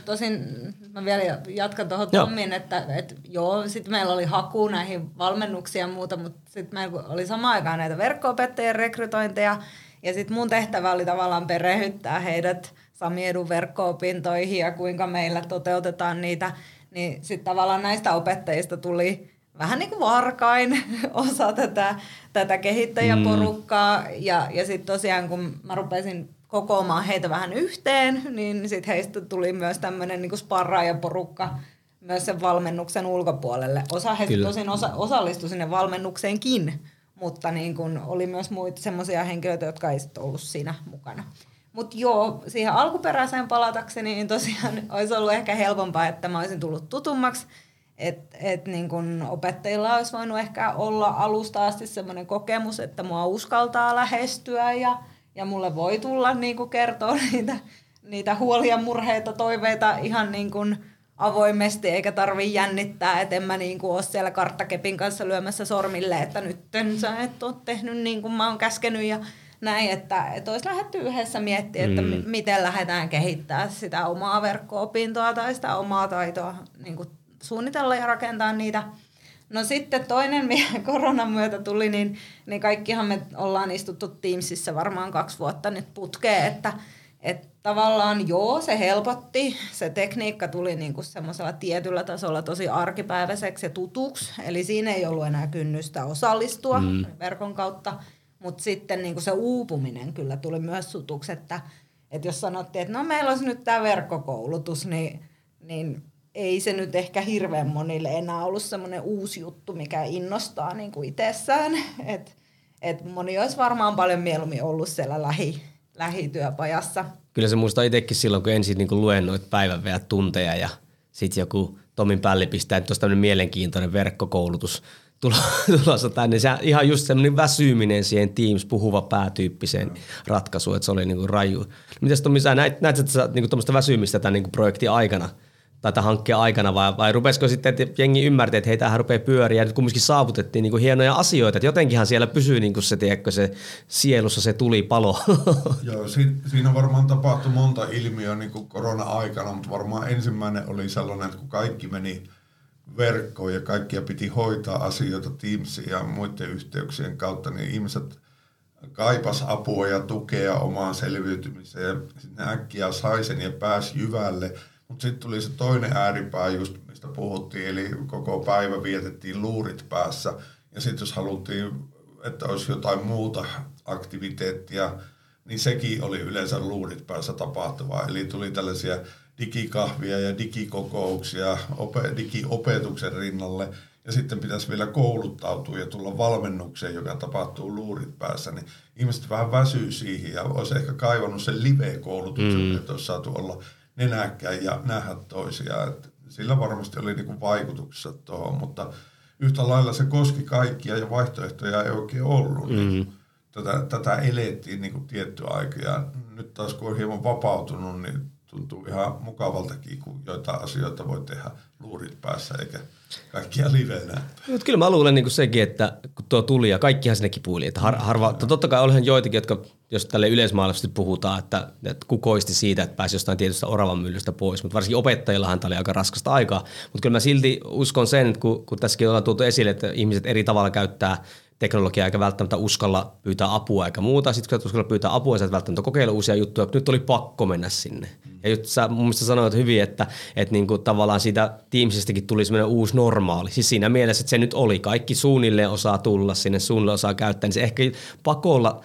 tosin mä vielä jatkan tuohon Tommiin, että, että joo, sitten meillä oli haku näihin valmennuksiin ja muuta, mutta sitten meillä oli samaan aikaan näitä verkko-opettajien rekrytointeja, ja sitten mun tehtävä oli tavallaan perehdyttää heidät Sami Edun verkko-opintoihin ja kuinka meillä toteutetaan niitä, niin sitten tavallaan näistä opettajista tuli vähän niin kuin varkain osa tätä, tätä kehittäjäporukkaa. Mm. Ja, ja sitten tosiaan, kun mä rupesin kokoamaan heitä vähän yhteen, niin sitten heistä tuli myös tämmöinen niin sparraajaporukka myös sen valmennuksen ulkopuolelle. Osa heistä Kyllä. tosin osa, osallistui sinne valmennukseenkin, mutta niin kun oli myös muita semmoisia henkilöitä, jotka ei sitten ollut siinä mukana. Mutta joo, siihen alkuperäiseen palatakseni, niin tosiaan olisi ollut ehkä helpompaa, että mä olisin tullut tutummaksi – että et niin kun opettajilla olisi voinut ehkä olla alusta asti sellainen kokemus, että mua uskaltaa lähestyä ja, ja mulle voi tulla niin kertoa niitä, niitä huolia, murheita, toiveita ihan niin kuin avoimesti, eikä tarvi jännittää, että en mä niin kuin ole siellä karttakepin kanssa lyömässä sormille, että nyt sä et ole tehnyt niin kuin mä oon käskenyt ja näin, että, että olisi lähdetty yhdessä miettimään, että mm. miten lähdetään kehittämään sitä omaa verkko-opintoa tai sitä omaa taitoa niin kuin suunnitella ja rakentaa niitä. No sitten toinen, mikä koronan myötä tuli, niin, niin kaikkihan me ollaan istuttu Teamsissa varmaan kaksi vuotta nyt putkeen, että et tavallaan joo, se helpotti. Se tekniikka tuli niinku semmoisella tietyllä tasolla tosi arkipäiväiseksi ja tutuksi. Eli siinä ei ollut enää kynnystä osallistua mm. verkon kautta. mutta sitten niin se uupuminen kyllä tuli myös sutuksi, että, että jos sanottiin, että no meillä olisi nyt tämä verkkokoulutus, niin, niin ei se nyt ehkä hirveän monille enää ollut semmoinen uusi juttu, mikä innostaa niin kuin itsessään. Et, et moni olisi varmaan paljon mieluummin ollut siellä lähi, lähityöpajassa. Kyllä se muistaa itsekin silloin, kun ensin niin luennoit päivän tunteja ja sitten joku Tomin pälli pistää, että tämmöinen mielenkiintoinen verkkokoulutus tulossa tänne. Se ihan just semmoinen väsyminen siihen Teams puhuva päätyyppiseen ratkaisuun, että se oli niin kuin raju. Mitäs Tomi, sä näit, näit että sä niin tuommoista väsymistä tämän niin projektin aikana – tämän hankkeen aikana, vai, vai rupesiko sitten, että jengi ymmärti, että hei, tämähän rupeaa pyöriä, ja nyt kumminkin saavutettiin niin kuin hienoja asioita, että jotenkinhan siellä pysyy niin kuin se, tiedätkö, se sielussa se tuli palo. Joo, siinä, siinä varmaan tapahtui monta ilmiöä niin kuin korona-aikana, mutta varmaan ensimmäinen oli sellainen, että kun kaikki meni verkkoon ja kaikkia piti hoitaa asioita Teamsin ja muiden yhteyksien kautta, niin ihmiset kaipas apua ja tukea omaan selviytymiseen. Sitten äkkiä sai sen ja pääsi jyvälle – mutta sitten tuli se toinen ääripää just, mistä puhuttiin, eli koko päivä vietettiin luurit päässä. Ja sitten jos haluttiin, että olisi jotain muuta aktiviteettia, niin sekin oli yleensä luurit päässä tapahtuvaa. Eli tuli tällaisia digikahvia ja digikokouksia ope, digiopetuksen rinnalle. Ja sitten pitäisi vielä kouluttautua ja tulla valmennukseen, joka tapahtuu luurit päässä, niin ihmiset vähän väsyy siihen ja olisi ehkä kaivannut sen live-koulutuksen, mm. että olisi saatu olla nenäkkäin ja nähdä toisiaan. Et sillä varmasti oli niinku vaikutuksessa tuohon, mutta yhtä lailla se koski kaikkia ja vaihtoehtoja ei oikein ollut. Niin mm-hmm. tätä, tätä elettiin niinku tietty aika ja nyt taas kun on hieman vapautunut, niin tuntuu ihan mukavaltakin, kun joitain asioita voi tehdä luurit päässä eikä kaikkia livenä. Mutta kyllä mä luulen niin sekin, että kun tuo tuli ja kaikkihan sinne kipuili. Että har, harva, no. totta kai olihan joitakin, jotka, jos tälle yleismaailmallisesti puhutaan, että, että kukoisti siitä, että pääsi jostain tietystä oravan myllystä pois. Mutta varsinkin opettajillahan tämä oli aika raskasta aikaa. Mutta kyllä mä silti uskon sen, että kun, kun tässäkin ollaan tuotu esille, että ihmiset eri tavalla käyttää – teknologiaa eikä välttämättä uskalla pyytää apua eikä muuta. Sitten kun uskalla pyytää apua, sä et välttämättä kokeilla uusia juttuja, nyt oli pakko mennä sinne. Mm. Ja nyt sä mun mielestä sanoit hyvin, että, että niin kuin tavallaan siitä Teamsistakin tuli semmoinen uusi normaali. Siis siinä mielessä, että se nyt oli. Kaikki suunnilleen osaa tulla sinne, suunnilleen osaa käyttää, niin se ehkä pakolla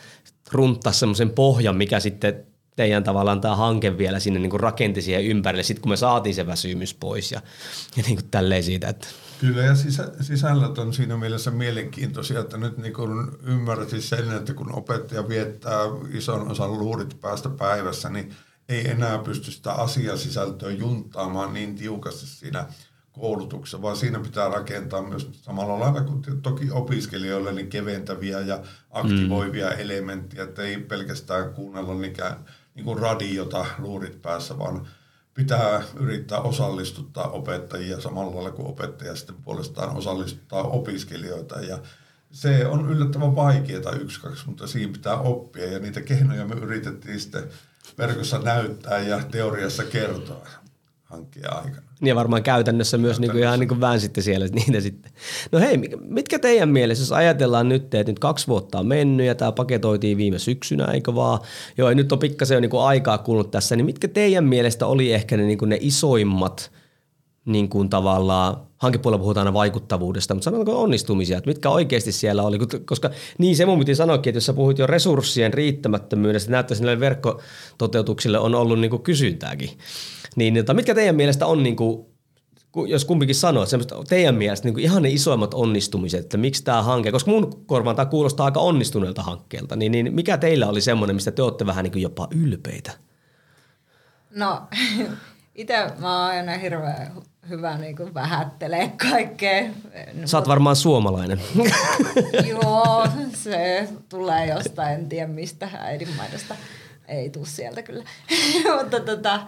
runttaa semmoisen pohjan, mikä sitten teidän tavallaan tämä hanke vielä sinne niin kuin rakenti siihen ympärille, sitten kun me saatiin se väsymys pois ja, ja niin kuin tälleen siitä, että Kyllä ja sisä, sisällöt on siinä mielessä mielenkiintoisia, että nyt niin kun ymmärräsin sen, että kun opettaja viettää ison osan luurit päästä päivässä, niin ei enää pysty sitä asiasisältöä junttaamaan niin tiukasti siinä koulutuksessa, vaan siinä pitää rakentaa myös samalla lailla kuin toki opiskelijoille niin keventäviä ja aktivoivia mm. elementtejä, että ei pelkästään kuunnella nikään, niin kuin radiota luurit päässä, vaan pitää yrittää osallistuttaa opettajia samalla lailla kuin opettaja sitten puolestaan osallistuttaa opiskelijoita. Ja se on yllättävän vaikeaa yksi, kaksi, mutta siinä pitää oppia ja niitä keinoja me yritettiin sitten verkossa näyttää ja teoriassa kertoa hankkeen aikana. Ja varmaan käytännössä myös käytännössä. Niin kuin ihan niin kuin väänsitte siellä niitä sitten. No hei, mitkä teidän mielessä, jos ajatellaan nyt, että nyt kaksi vuotta on mennyt ja tämä paketoitiin viime syksynä, eikö vaan? Joo, ja nyt on pikkasen jo niin kuin aikaa kulunut tässä, niin mitkä teidän mielestä oli ehkä ne, niin kuin ne isoimmat niin kuin tavallaan, hankepuolella puhutaan aina vaikuttavuudesta, mutta sanotaanko onnistumisia, että mitkä oikeasti siellä oli, koska niin se mun piti sanoakin, että jos sä puhuit jo resurssien riittämättömyydestä, näyttäisi näille verkkototeutuksille on ollut niin kuin kysyntääkin. Niin, jota, mitkä teidän mielestä on, niin kuin, jos kumpikin sanoo, että teidän mielestä niin kuin ihan ne isoimmat onnistumiset, että miksi tämä hanke, koska mun korvaan tämä kuulostaa aika onnistuneelta hankkeelta, niin, niin mikä teillä oli semmoinen, mistä te olette vähän niin kuin jopa ylpeitä? No, itse mä oon aina hirveän hyvä niin kuin vähättelee kaikkea. Sä oot varmaan suomalainen. Joo, se tulee jostain, en tiedä mistä äidinmaidosta. Ei tuu sieltä kyllä. Mutta tota,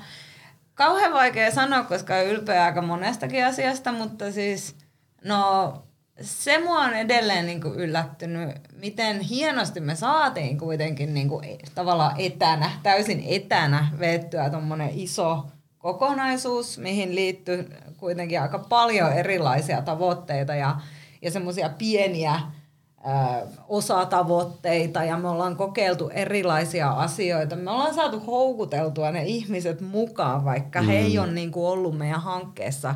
kauhean vaikea sanoa, koska ylpeä aika monestakin asiasta, mutta siis no se mua on edelleen niin kuin yllättynyt, miten hienosti me saatiin kuitenkin niin kuin tavallaan etänä, täysin etänä vettyä tuommoinen iso kokonaisuus, mihin liittyy kuitenkin aika paljon erilaisia tavoitteita ja, ja semmoisia pieniä osatavoitteita ja me ollaan kokeiltu erilaisia asioita. Me ollaan saatu houkuteltua ne ihmiset mukaan, vaikka mm. he ei mm. ole niin kuin ollut meidän hankkeessa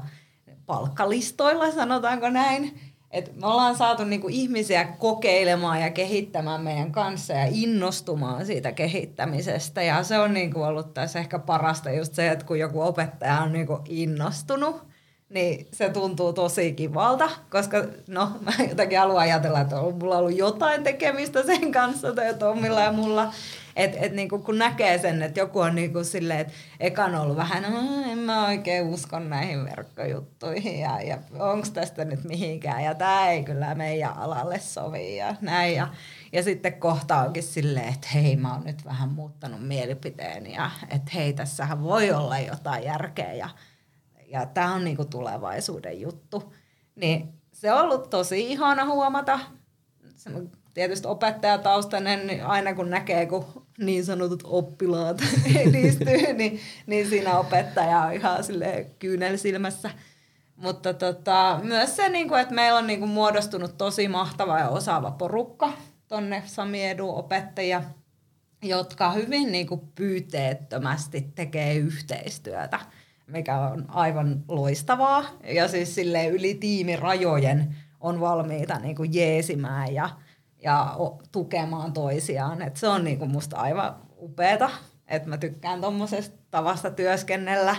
palkkalistoilla, sanotaanko näin. Et me ollaan saatu niinku ihmisiä kokeilemaan ja kehittämään meidän kanssa ja innostumaan siitä kehittämisestä. Ja se on niinku ollut tässä ehkä parasta just se, että kun joku opettaja on niinku innostunut, niin se tuntuu tosi kivalta, koska no mä jotenkin haluan ajatella, että on mulla ollut jotain tekemistä sen kanssa tai Tommilla ja mulla. Et, et niinku, kun näkee sen, että joku on niinku silleen, että ekan ollut vähän, en mä oikein usko näihin verkkojuttuihin ja, ja onko tästä nyt mihinkään ja tämä ei kyllä meidän alalle sovi ja näin. Ja, ja sitten kohta onkin silleen, että hei mä oon nyt vähän muuttanut mielipiteeni ja että hei tässähän voi olla jotain järkeä ja, ja tämä on niinku tulevaisuuden juttu. Niin se on ollut tosi ihana huomata. Se tietysti opettajataustainen, niin aina kun näkee, kun niin sanotut oppilaat edistyy, niin, niin siinä opettaja on ihan kyynelsilmässä. Mutta tota, myös se, niin kuin, että meillä on niin kuin, muodostunut tosi mahtava ja osaava porukka tonne Sami Edu opettajia, jotka hyvin niin kuin, pyyteettömästi tekee yhteistyötä, mikä on aivan loistavaa. Ja siis sille yli tiimirajojen on valmiita niin kuin, jeesimään ja, ja tukemaan toisiaan. Et se on niinku musta aivan upeeta, että mä tykkään tuommoisesta tavasta työskennellä,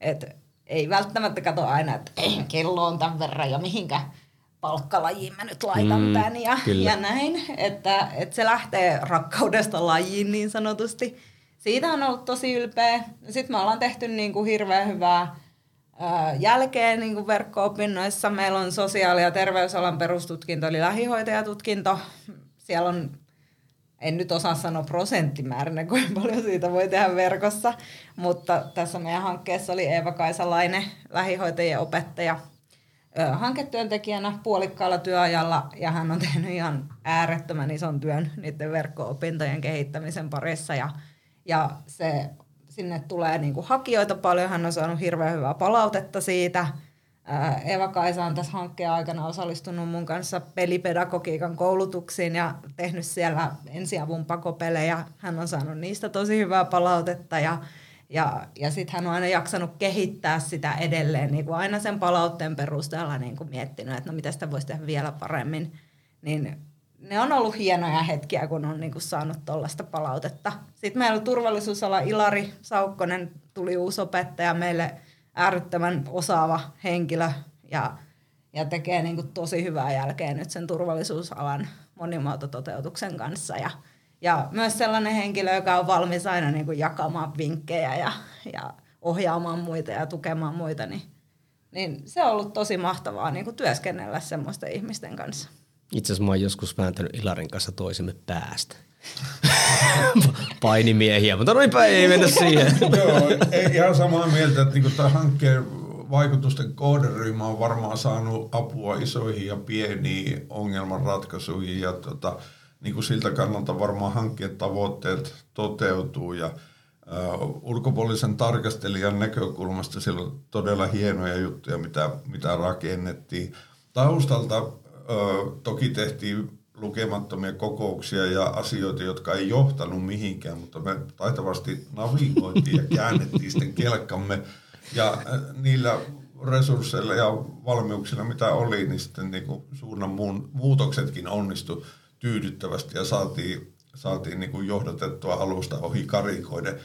että ei välttämättä kato aina, että kello on tämän verran ja mihinkä palkkalajiin mä nyt laitan mm, tämän ja, ja näin. Että, että se lähtee rakkaudesta lajiin niin sanotusti. Siitä on ollut tosi ylpeä. Sitten me ollaan tehty niin kuin hirveän hyvää jälkeen niin kuin verkko-opinnoissa. Meillä on sosiaali- ja terveysalan perustutkinto, eli lähihoitajatutkinto. Siellä on, en nyt osaa sanoa prosenttimäärinä, kuinka paljon siitä voi tehdä verkossa, mutta tässä meidän hankkeessa oli Eeva Kaisalainen, lähihoitajien opettaja, hanketyöntekijänä puolikkaalla työajalla, ja hän on tehnyt ihan äärettömän ison työn niiden verkko-opintojen kehittämisen parissa, ja, ja se sinne tulee niin kuin hakijoita paljon, hän on saanut hirveän hyvää palautetta siitä. Eva Kaisa on tässä hankkeen aikana osallistunut mun kanssa pelipedagogiikan koulutuksiin ja tehnyt siellä ensiavun pakopelejä. Hän on saanut niistä tosi hyvää palautetta ja, ja, ja sitten hän on aina jaksanut kehittää sitä edelleen niin kuin aina sen palautteen perusteella niin kuin miettinyt, että no mitä sitä voisi tehdä vielä paremmin. Niin ne on ollut hienoja hetkiä, kun on niinku saanut tuollaista palautetta. Sitten meillä turvallisuusala Ilari Saukkonen, tuli uusi opettaja meille äärettömän osaava henkilö ja, ja tekee niinku tosi hyvää jälkeä nyt sen turvallisuusalan monimuotototeutuksen kanssa. Ja, ja myös sellainen henkilö, joka on valmis aina niinku jakamaan vinkkejä ja, ja ohjaamaan muita ja tukemaan muita, niin, niin se on ollut tosi mahtavaa niinku työskennellä semmoisten ihmisten kanssa. Itse asiassa mä oon joskus vääntänyt Ilarin kanssa toisemme päästä. Painimiehiä, mutta noinpä ei mennä siihen. Joo, ei, ihan samaa mieltä, että niinku tämä hankkeen vaikutusten kohderyhmä on varmaan saanut apua isoihin ja pieniin ongelmanratkaisuihin ja tota, niin kuin siltä kannalta varmaan hankkeen tavoitteet toteutuu ja Uh, ulkopuolisen tarkastelijan näkökulmasta siellä on todella hienoja juttuja, mitä, mitä rakennettiin. Taustalta toki tehtiin lukemattomia kokouksia ja asioita, jotka ei johtanut mihinkään, mutta me taitavasti navigoitiin ja käännettiin sitten kelkkamme. Ja niillä resursseilla ja valmiuksilla, mitä oli, niin sitten niin kuin suunnan muun, muutoksetkin onnistu tyydyttävästi ja saatiin, saatiin niin kuin johdatettua alusta ohi karikoiden.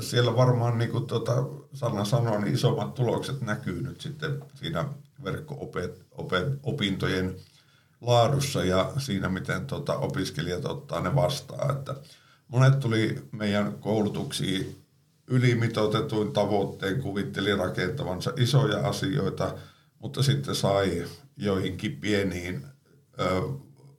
Siellä varmaan, niin kuin tuota Sanna sanoi, niin isommat tulokset näkyy nyt sitten siinä verkko-opintojen laadussa ja siinä, miten tota, opiskelijat ottaa ne vastaan. Että monet tuli meidän koulutuksiin ylimitoitetuin tavoitteen, kuvitteli rakentavansa isoja asioita, mutta sitten sai joihinkin pieniin ö,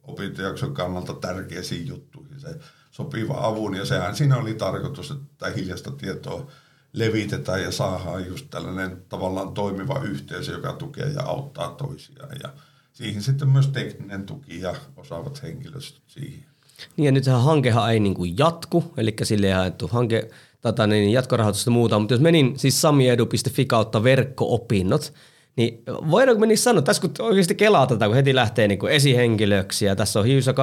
opintojakson kannalta tärkeisiin juttuihin se sopiva avun. Ja sehän siinä oli tarkoitus, että hiljaista tietoa levitetään ja saadaan just tällainen tavallaan toimiva yhteisö, joka tukee ja auttaa toisiaan. Ja siihen sitten myös tekninen tuki ja osaavat henkilöstöt siihen. Niin ja nythän hankehan ei niin kuin jatku, eli sille ei haettu hanke, tota, niin jatkorahoitusta muuta, mutta jos menin siis samiedu.fi kautta verkko-opinnot, niin voidaanko me niissä sanoa, tässä kun oikeasti kelaa tätä, kun heti lähtee niin kuin esihenkilöksi ja tässä on Hiusa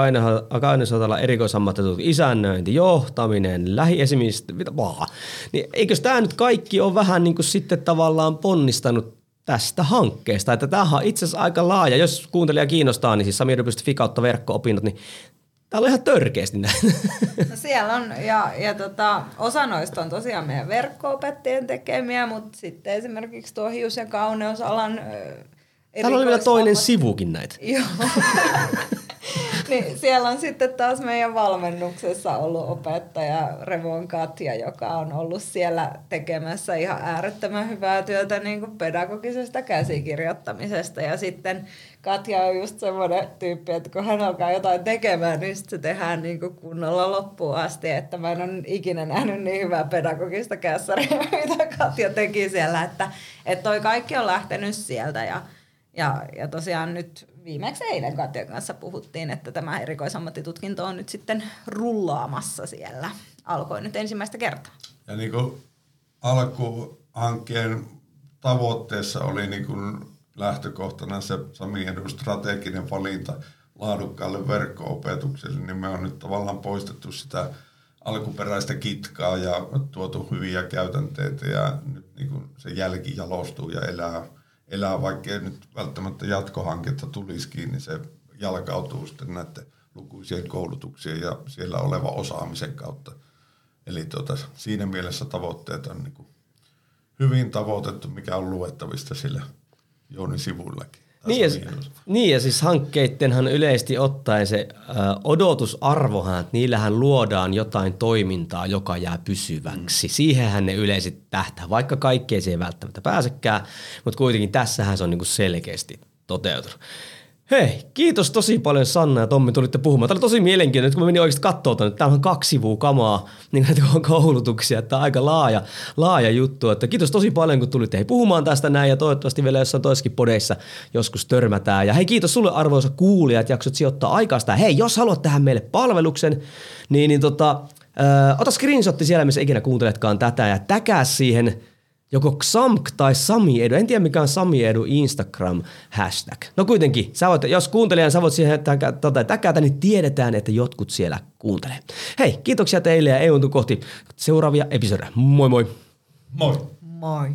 Kainesotalla erikoisammattetut isännöinti, johtaminen, lähiesimistä, mitä vaan. Niin eikös tämä nyt kaikki ole vähän niin kuin sitten tavallaan ponnistanut tästä hankkeesta. Että tämähän on itse asiassa aika laaja. Jos kuuntelija kiinnostaa, niin siis samiedu.fi kautta verkko-opinnot, niin Täällä on ihan törkeästi näin. No siellä on, ja, ja tota, osa noista on tosiaan meidän verkko-opettajien tekemiä, mutta sitten esimerkiksi tuo hius- ja kauneusalan Täällä oli vielä toinen sivukin näitä. Joo. niin siellä on sitten taas meidän valmennuksessa ollut opettaja Revon Katja, joka on ollut siellä tekemässä ihan äärettömän hyvää työtä niin kuin pedagogisesta käsikirjoittamisesta. Ja sitten Katja on just semmoinen tyyppi, että kun hän alkaa jotain tekemään, niin se tehdään niin kuin kunnolla loppuun asti. Että mä en ole ikinä nähnyt niin hyvää pedagogista kässäriä, mitä Katja teki siellä. Että, että toi kaikki on lähtenyt sieltä ja ja, ja tosiaan nyt viimeksi eilen Katjan kanssa puhuttiin, että tämä erikoisammattitutkinto on nyt sitten rullaamassa siellä. Alkoi nyt ensimmäistä kertaa. Ja niin kuin alkuhankkeen tavoitteessa oli niin kuin lähtökohtana se Sami Edun strateginen valinta laadukkaalle verkko-opetukselle, niin me on nyt tavallaan poistettu sitä alkuperäistä kitkaa ja tuotu hyviä käytänteitä ja nyt niin kuin se jälki jalostuu ja elää – elää, vaikka ei nyt välttämättä jatkohanketta tulisikin, niin se jalkautuu sitten näiden lukuisien koulutuksien ja siellä oleva osaamisen kautta. Eli tuota, siinä mielessä tavoitteet on niin hyvin tavoitettu, mikä on luettavista sillä Jouni sivullakin. Niin ja, niin ja siis hankkeittenhan yleisesti ottaen se ö, odotusarvohan, että niillähän luodaan jotain toimintaa, joka jää pysyväksi. Mm. Siihenhän ne yleisesti tähtää, vaikka kaikkeen se ei välttämättä pääsekään, mutta kuitenkin tässähän se on niinku selkeästi toteutunut. Hei, kiitos tosi paljon Sanna ja Tommi tulitte puhumaan. Tämä oli tosi mielenkiintoinen, kun mä menin oikeasti katsoa että täällä on kaksi sivua kamaa, niin näitä koulutuksia, että aika laaja, laaja juttu. Että kiitos tosi paljon, kun tulitte hei, puhumaan tästä näin ja toivottavasti vielä jossain toisessakin podeissa joskus törmätään. Ja hei, kiitos sulle arvoisa kuulija, että jaksot sijoittaa aikaa sitä. Hei, jos haluat tähän meille palveluksen, niin, niin tota, ö, ota screenshotti siellä, missä ikinä kuunteletkaan tätä ja täkää siihen – joko XAMK tai Sami Edu. En tiedä mikä on Sami Edu Instagram hashtag. No kuitenkin, sä voit, jos kuuntelijan sä voit siihen tota, täkätä, niin tiedetään, että jotkut siellä kuuntelee. Hei, kiitoksia teille ja EU kohti seuraavia episodeja. Moi moi! Moi! Moi!